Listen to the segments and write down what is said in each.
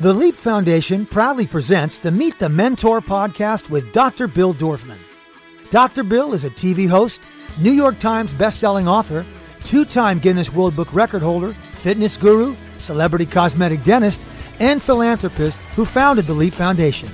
The Leap Foundation proudly presents the Meet the Mentor podcast with Dr. Bill Dorfman. Dr. Bill is a TV host, New York Times best-selling author, two-time Guinness World Book record holder, fitness guru, celebrity cosmetic dentist, and philanthropist who founded the Leap Foundation.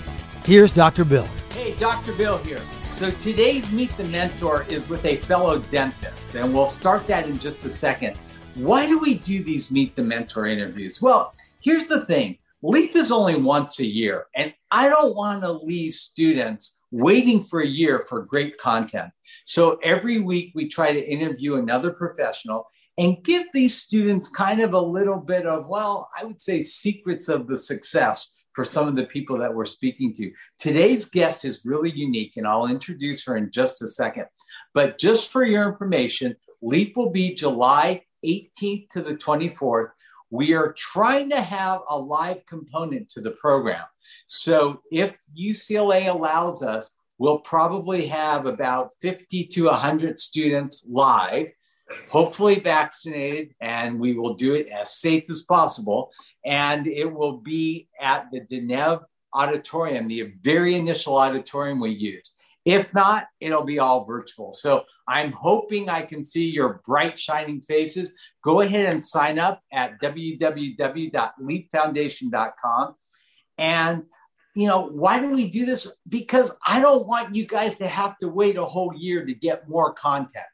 Here's Dr. Bill. Hey, Dr. Bill here. So today's Meet the Mentor is with a fellow dentist, and we'll start that in just a second. Why do we do these Meet the Mentor interviews? Well, here's the thing LEAP is only once a year, and I don't want to leave students waiting for a year for great content. So every week we try to interview another professional and give these students kind of a little bit of, well, I would say secrets of the success for some of the people that we're speaking to. Today's guest is really unique, and I'll introduce her in just a second. But just for your information, LEAP will be July 18th to the 24th we are trying to have a live component to the program. So if UCLA allows us, we'll probably have about 50 to 100 students live, hopefully vaccinated, and we will do it as safe as possible. And it will be at the Deneuve Auditorium, the very initial auditorium we used. If not, it'll be all virtual. So I'm hoping I can see your bright, shining faces. Go ahead and sign up at www.leapfoundation.com. And, you know, why do we do this? Because I don't want you guys to have to wait a whole year to get more content.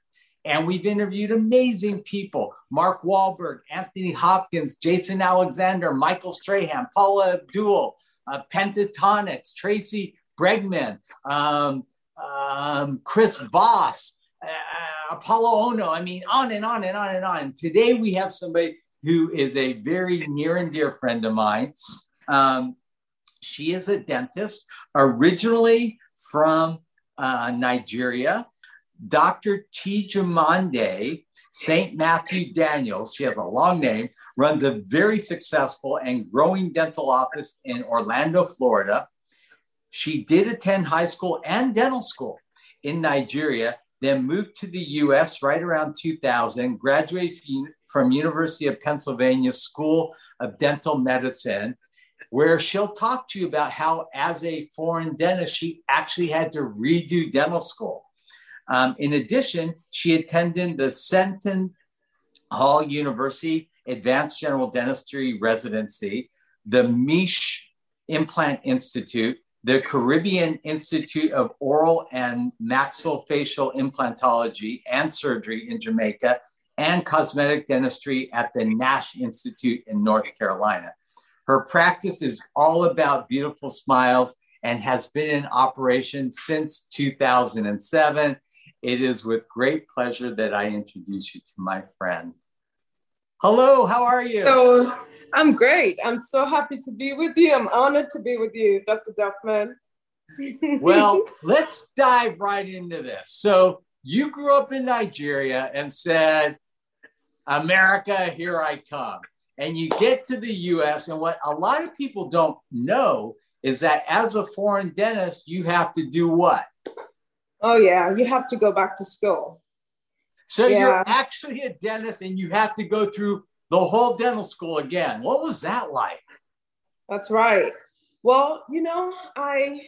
And we've interviewed amazing people Mark Wahlberg, Anthony Hopkins, Jason Alexander, Michael Strahan, Paula Abdul, uh, Pentatonix, Tracy Bregman. Um, um, Chris Voss, uh, Apollo Ono. I mean, on and on and on and on. Today we have somebody who is a very near and dear friend of mine. Um, she is a dentist, originally from uh, Nigeria. Dr. T. Tijamande St. Matthew Daniels, she has a long name, runs a very successful and growing dental office in Orlando, Florida. She did attend high school and dental school in Nigeria, then moved to the US right around 2000, graduated from University of Pennsylvania School of Dental Medicine, where she'll talk to you about how as a foreign dentist, she actually had to redo dental school. Um, in addition, she attended the Seton Hall University Advanced General Dentistry Residency, the Misch Implant Institute, the Caribbean Institute of Oral and Maxillofacial Implantology and Surgery in Jamaica, and cosmetic dentistry at the Nash Institute in North Carolina. Her practice is all about beautiful smiles and has been in operation since 2007. It is with great pleasure that I introduce you to my friend. Hello, how are you? Hello. I'm great. I'm so happy to be with you. I'm honored to be with you, Dr. Dorfman. well, let's dive right into this. So, you grew up in Nigeria and said, America, here I come. And you get to the US, and what a lot of people don't know is that as a foreign dentist, you have to do what? Oh, yeah, you have to go back to school. So yeah. you're actually a dentist and you have to go through the whole dental school again. What was that like? That's right. Well, you know, I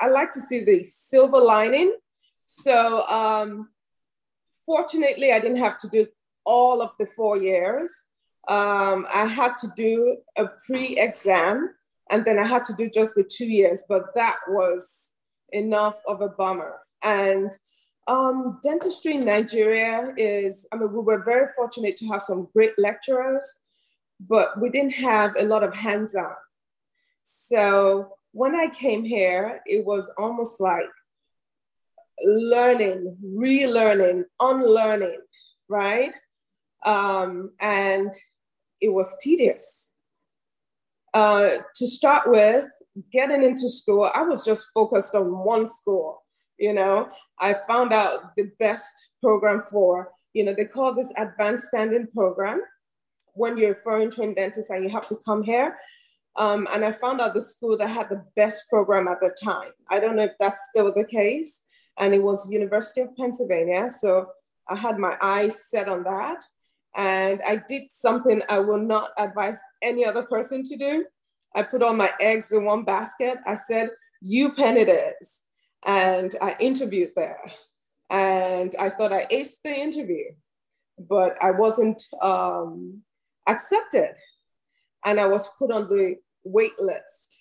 I like to see the silver lining. So um, fortunately, I didn't have to do all of the four years. Um, I had to do a pre-exam, and then I had to do just the two years. But that was enough of a bummer. And um, dentistry in Nigeria is, I mean, we were very fortunate to have some great lecturers, but we didn't have a lot of hands on. So when I came here, it was almost like learning, relearning, unlearning, right? Um, and it was tedious. Uh, to start with, getting into school, I was just focused on one school you know, I found out the best program for, you know, they call this advanced standing program when you're a foreign trained dentist and you have to come here. Um, and I found out the school that had the best program at the time. I don't know if that's still the case. And it was University of Pennsylvania. So I had my eyes set on that. And I did something I will not advise any other person to do. I put all my eggs in one basket. I said, UPenn it is. And I interviewed there. And I thought I aced the interview, but I wasn't um, accepted. And I was put on the wait list.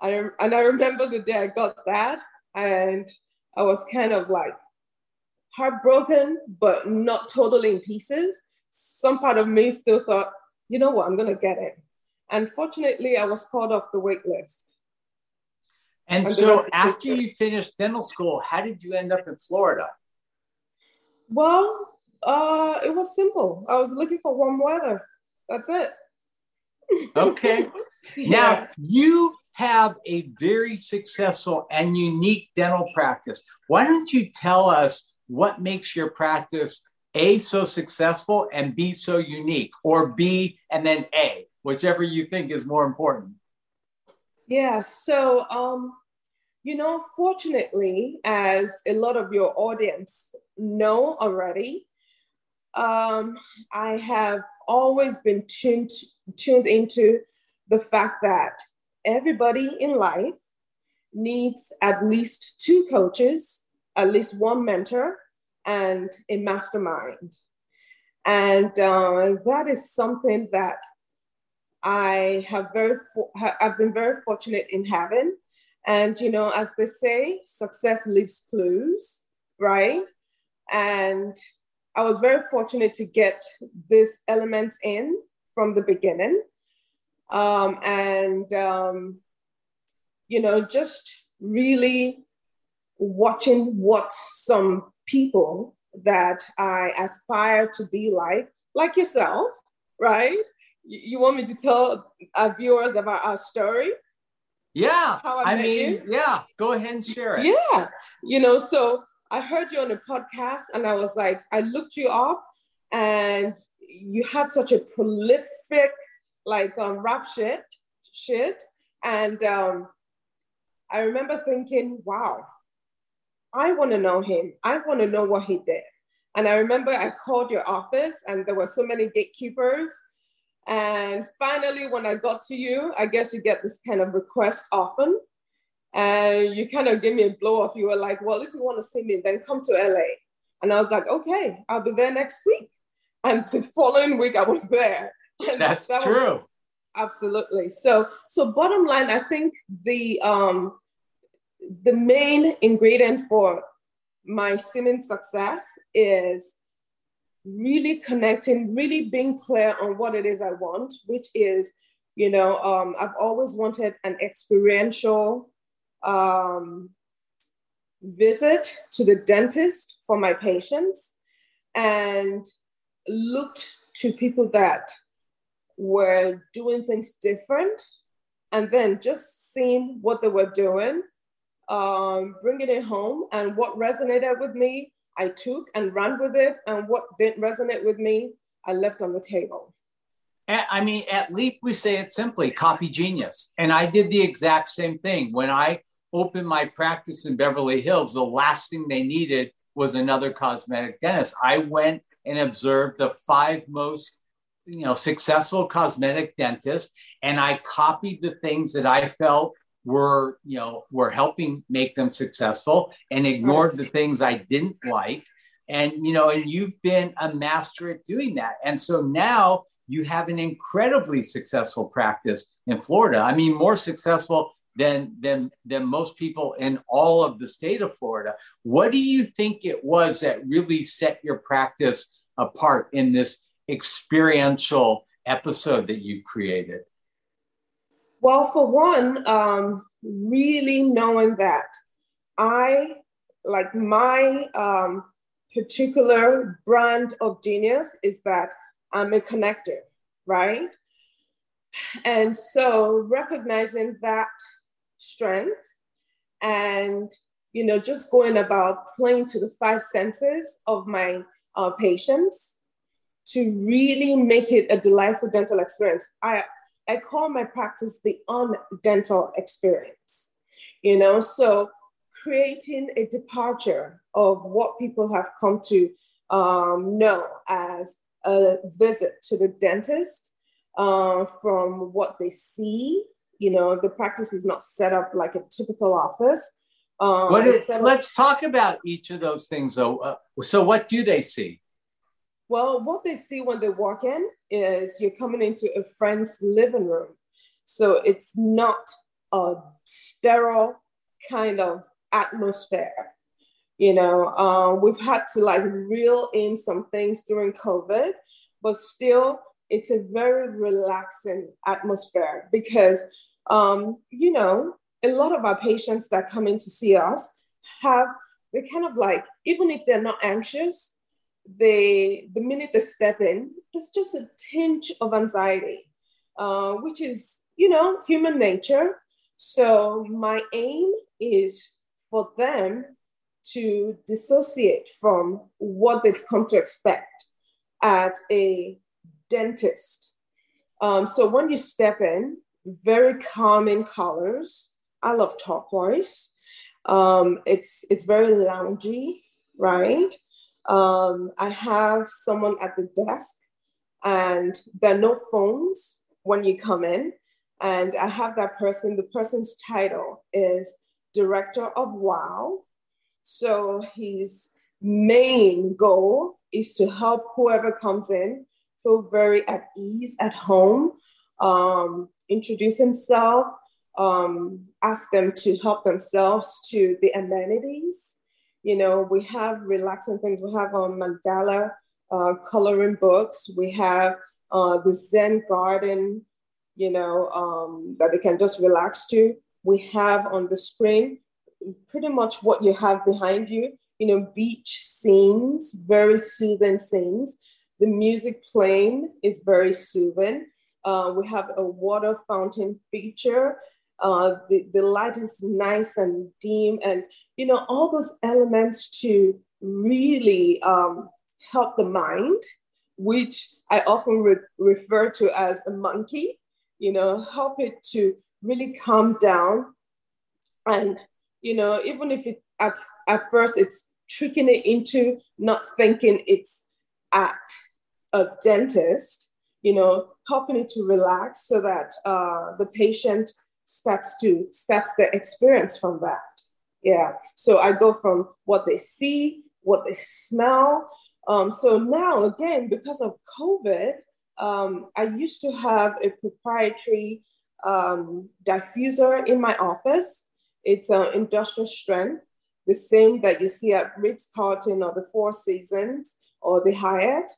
I, and I remember the day I got that, and I was kind of like heartbroken, but not totally in pieces. Some part of me still thought, you know what, I'm going to get it. Unfortunately, I was called off the wait list. And, and so, after you finished dental school, how did you end up in Florida? Well, uh, it was simple. I was looking for warm weather. That's it. Okay. yeah. Now, you have a very successful and unique dental practice. Why don't you tell us what makes your practice A, so successful and B, so unique, or B and then A, whichever you think is more important? Yeah, so, um, you know, fortunately, as a lot of your audience know already, um, I have always been tuned tuned into the fact that everybody in life needs at least two coaches, at least one mentor, and a mastermind. And uh, that is something that I have very I've been very fortunate in having. And you know, as they say, success leaves clues, right? And I was very fortunate to get these elements in from the beginning um, and um, you know just really watching what some people that I aspire to be like, like yourself, right? You, you want me to tell our viewers about our story? Yeah, I, I mean, you? yeah, go ahead and share it. Yeah, you know, so I heard you on a podcast and I was like, I looked you up and you had such a prolific like um, rap shit, shit. And um, I remember thinking, wow, I want to know him. I want to know what he did. And I remember I called your office and there were so many gatekeepers. And finally, when I got to you, I guess you get this kind of request often. And you kind of gave me a blow off. You were like, well, if you want to see me, then come to LA. And I was like, okay, I'll be there next week. And the following week, I was there. And That's that true. Was, absolutely. So, so bottom line, I think the um, the main ingredient for my seeming success is really connecting, really being clear on what it is I want, which is, you know, um, I've always wanted an experiential um, visit to the dentist for my patients and looked to people that were doing things different and then just seeing what they were doing, um, bringing it home, and what resonated with me, I took and ran with it, and what didn't resonate with me, I left on the table. I mean, at Leap, we say it simply copy genius. And I did the exact same thing. When I opened my practice in Beverly Hills, the last thing they needed was another cosmetic dentist. I went and observed the five most you know successful cosmetic dentist and i copied the things that i felt were you know were helping make them successful and ignored the things i didn't like. And you know and you've been a master at doing that. And so now you have an incredibly successful practice in florida. I mean more successful than than than most people in all of the state of florida. What do you think it was that really set your practice apart in this experiential episode that you created? Well, for one, um, really knowing that I, like my um, particular brand of genius is that I'm a connector, right? And so recognizing that strength and you know just going about playing to the five senses of my uh, patients to really make it a delightful dental experience. I, I call my practice the undental experience, you know, so creating a departure of what people have come to um, know as a visit to the dentist uh, from what they see, You know, the practice is not set up like a typical office. Um, what is, let's talk about each of those things though. Uh, so, what do they see? Well, what they see when they walk in is you're coming into a friend's living room. So, it's not a sterile kind of atmosphere. You know, uh, we've had to like reel in some things during COVID, but still, it's a very relaxing atmosphere because, um, you know, a lot of our patients that come in to see us have they kind of like even if they're not anxious they the minute they step in there's just a tinge of anxiety uh, which is you know human nature so my aim is for them to dissociate from what they've come to expect at a dentist um, so when you step in very calming colors I love turquoise. Um, it's it's very loungy, right? Um, I have someone at the desk, and there are no phones when you come in. And I have that person. The person's title is director of WOW. So his main goal is to help whoever comes in feel very at ease at home, um, introduce himself, um, ask them to help themselves to the amenities. You know, we have relaxing things. We have um, mandala uh, coloring books. We have uh, the Zen garden, you know, um, that they can just relax to. We have on the screen pretty much what you have behind you, you know, beach scenes, very soothing scenes. The music playing is very soothing. Uh, we have a water fountain feature uh, the, the light is nice and dim, and you know, all those elements to really um, help the mind, which I often re- refer to as a monkey, you know, help it to really calm down. And, you know, even if it at, at first it's tricking it into not thinking it's at a dentist, you know, helping it to relax so that uh, the patient starts to starts the experience from that. Yeah. So I go from what they see, what they smell. Um, so now again, because of COVID, um, I used to have a proprietary um, diffuser in my office. It's an industrial strength, the same that you see at Ritz Carlton or the Four Seasons or the Hyatt.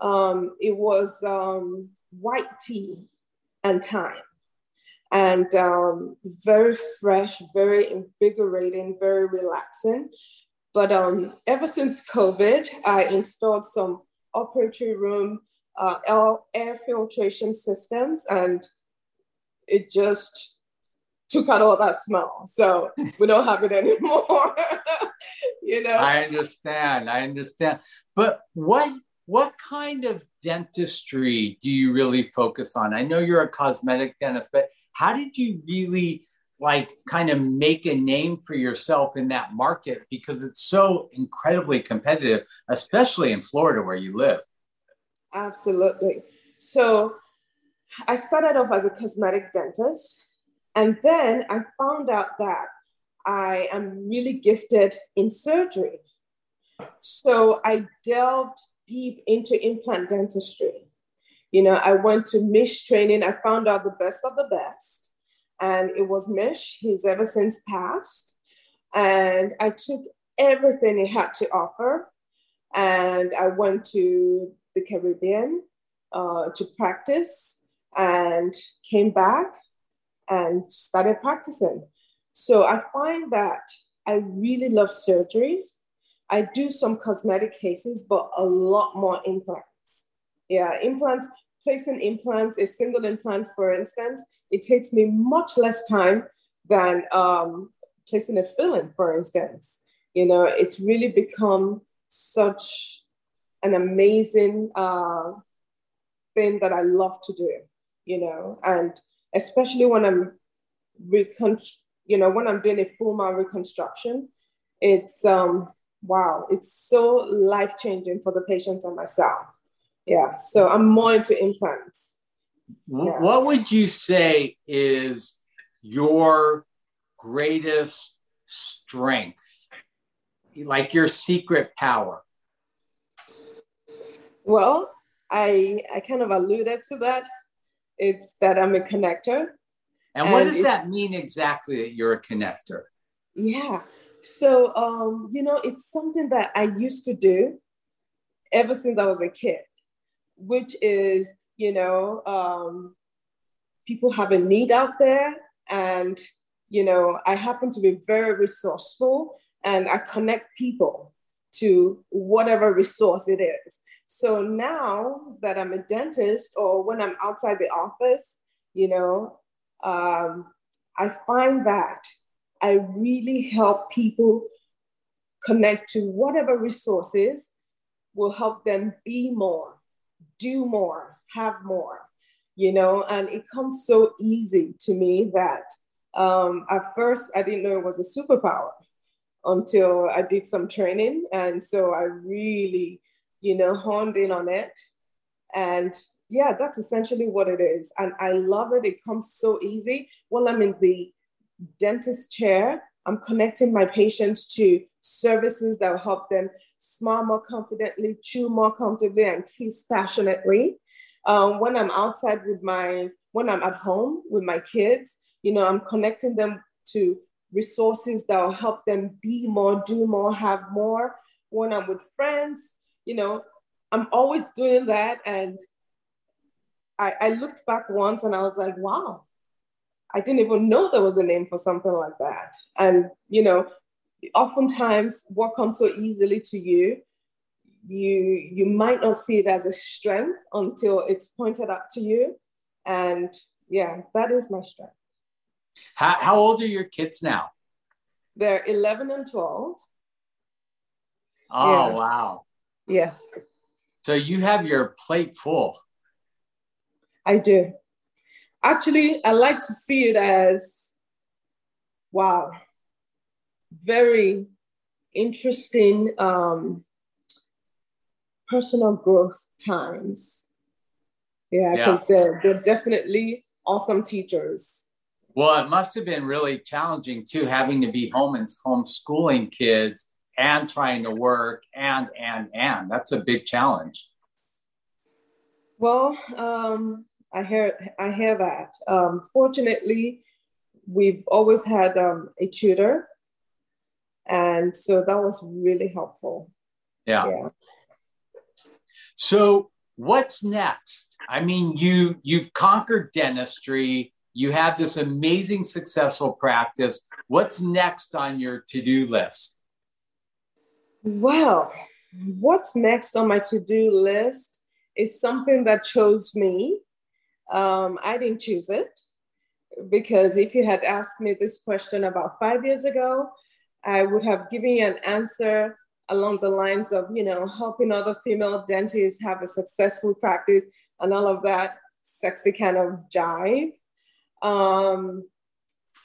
Um, it was um, white tea and thyme and um, very fresh, very invigorating, very relaxing. But um, ever since COVID, I installed some operating room uh, air filtration systems, and it just took out all that smell. So we don't have it anymore. you know. I understand. I understand. But what what kind of dentistry do you really focus on? I know you're a cosmetic dentist, but how did you really like kind of make a name for yourself in that market because it's so incredibly competitive, especially in Florida where you live? Absolutely. So I started off as a cosmetic dentist, and then I found out that I am really gifted in surgery. So I delved deep into implant dentistry. You know, I went to Misch training. I found out the best of the best. And it was Misch. He's ever since passed. And I took everything he had to offer. And I went to the Caribbean uh, to practice and came back and started practicing. So I find that I really love surgery. I do some cosmetic cases, but a lot more implants. Yeah, implants, placing implants, a single implant, for instance, it takes me much less time than um, placing a filling, for instance. You know, it's really become such an amazing uh, thing that I love to do, you know, and especially when I'm recon, you know, when I'm doing a full mouth reconstruction, it's um, wow, it's so life changing for the patients and myself. Yeah, so I'm more into implants. Yeah. What would you say is your greatest strength? Like your secret power? Well, I I kind of alluded to that. It's that I'm a connector. And what does that mean exactly that you're a connector? Yeah. So um, you know, it's something that I used to do ever since I was a kid, which is, you know, um, people have a need out there. And you know i happen to be very resourceful and i connect people to whatever resource it is. So now that i'm a dentist or when i'm outside the office you know um, i find that i really help people connect to whatever resources will help them be more do more have more you know, and it comes so easy to me that um, at first I didn't know it was a superpower until I did some training. And so I really, you know, honed in on it. And yeah, that's essentially what it is. And I love it. It comes so easy. While I'm in the dentist chair, I'm connecting my patients to services that will help them smile more confidently, chew more comfortably, and kiss passionately. Um, when I'm outside with my, when I'm at home with my kids, you know, I'm connecting them to resources that will help them be more, do more, have more. When I'm with friends, you know, I'm always doing that. And I, I looked back once and I was like, wow, I didn't even know there was a name for something like that. And, you know, oftentimes what comes so easily to you you you might not see it as a strength until it's pointed out to you. And yeah that is my strength. How, how old are your kids now? They're 11 and 12 oh yeah. wow. Yes. So you have your plate full. I do actually i like to see it as wow very interesting um, personal growth times. Yeah, because yeah. they're, they're definitely awesome teachers. Well, it must have been really challenging too, having to be home and homeschooling kids and trying to work and and and that's a big challenge. Well, um, I hear I hear that. Um, fortunately, we've always had um, a tutor. And so that was really helpful. Yeah. yeah. so what's next? I mean you you've conquered dentistry. You have this amazing successful practice. What's next on your to-do list? Well what's next on my to-do list is something that chose me um, i didn't choose it because if you had asked me this question about five years ago I would have given you an answer along the lines of, you know, helping other female dentists have a successful practice and all of that sexy kind of jive. Um,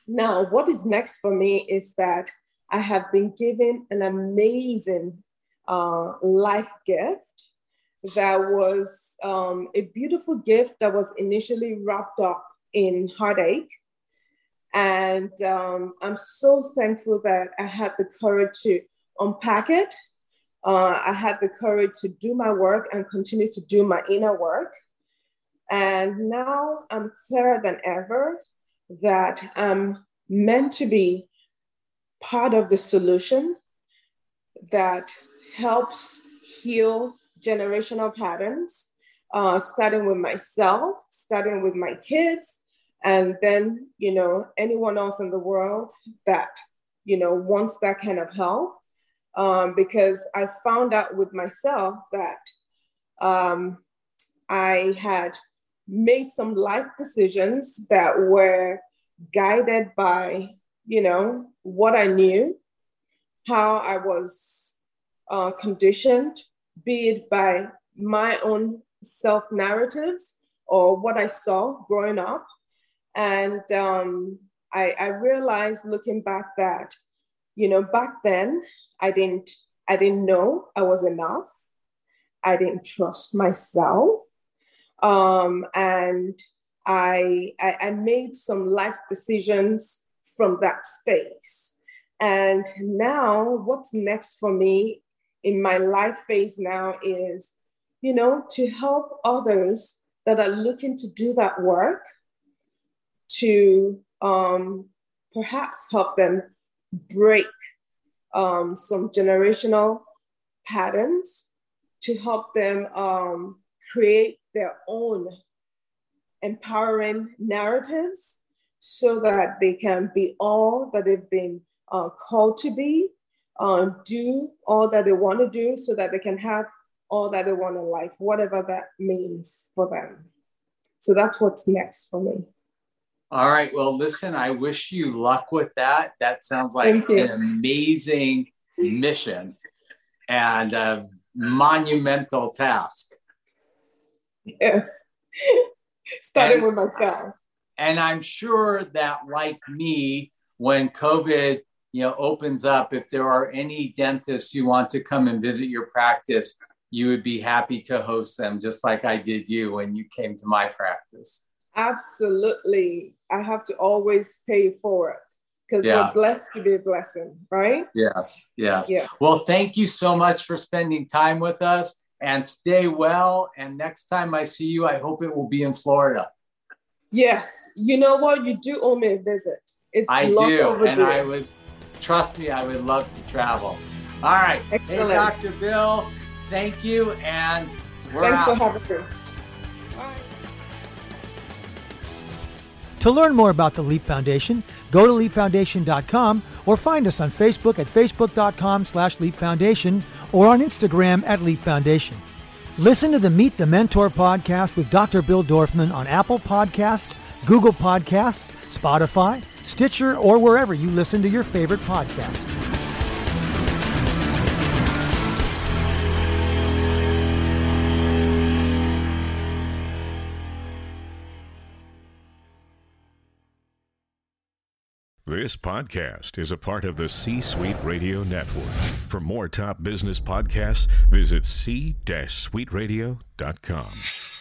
now, what is next for me is that I have been given an amazing uh, life gift that was um, a beautiful gift that was initially wrapped up in heartache and um, I'm so thankful that I had the courage to unpack it. Uh, I had the courage to do my work and continue to do my inner work. And now I'm clearer than ever that I'm meant to be part of the solution that helps heal generational patterns, uh, starting with myself, starting with my kids, and then you know anyone else in the world that you know wants that kind of help. Um, because i found out with myself that um, i had made some life decisions that were guided by you know what i knew how i was uh, conditioned be it by my own self narratives or what i saw growing up and um, I, I realized looking back that, you know, back then I didn't I didn't know I was enough. I didn't trust myself. Um, and I, I, I made some life decisions from that space. And now, what's next for me in my life phase now is, you know, to help others that are looking to do that work, to um, perhaps help them break um, some generational patterns, to help them um, create their own empowering narratives so that they can be all that they've been uh, called to be, uh, do all that they want to do so that they can have all that they want in life, whatever that means for them. So that's what's next for me. All right. Well, listen, I wish you luck with that. That sounds like an amazing mission and a monumental task. Yes. Starting and, with myself. And I'm sure that, like me, when COVID you know opens up. If there are any dentists who want to come and visit your practice you would be happy to host them just like i did you when you came to my practice. Absolutely. I have to always pay for it because yeah. we're blessed to be a blessing right? Yes yes. Yeah. well thank you so much for spending time with us and stay well and next time i see you i hope it will be in florida. Yes. You know what? You do owe me a visit. It's I do, and I would trust me, I would love to travel. All right. Excellent. Hey, Dr. Bill, thank you. And Thanks out. for having me. To learn more about the Leap Foundation, go to leapfoundation.com or find us on Facebook at facebook.com slash Leap Foundation or on Instagram at Leap Foundation. Listen to the Meet the Mentor podcast with Dr. Bill Dorfman on Apple Podcasts, Google Podcasts, Spotify, Stitcher, or wherever you listen to your favorite podcast. This podcast is a part of the C Suite Radio Network. For more top business podcasts, visit c-suiteradio.com.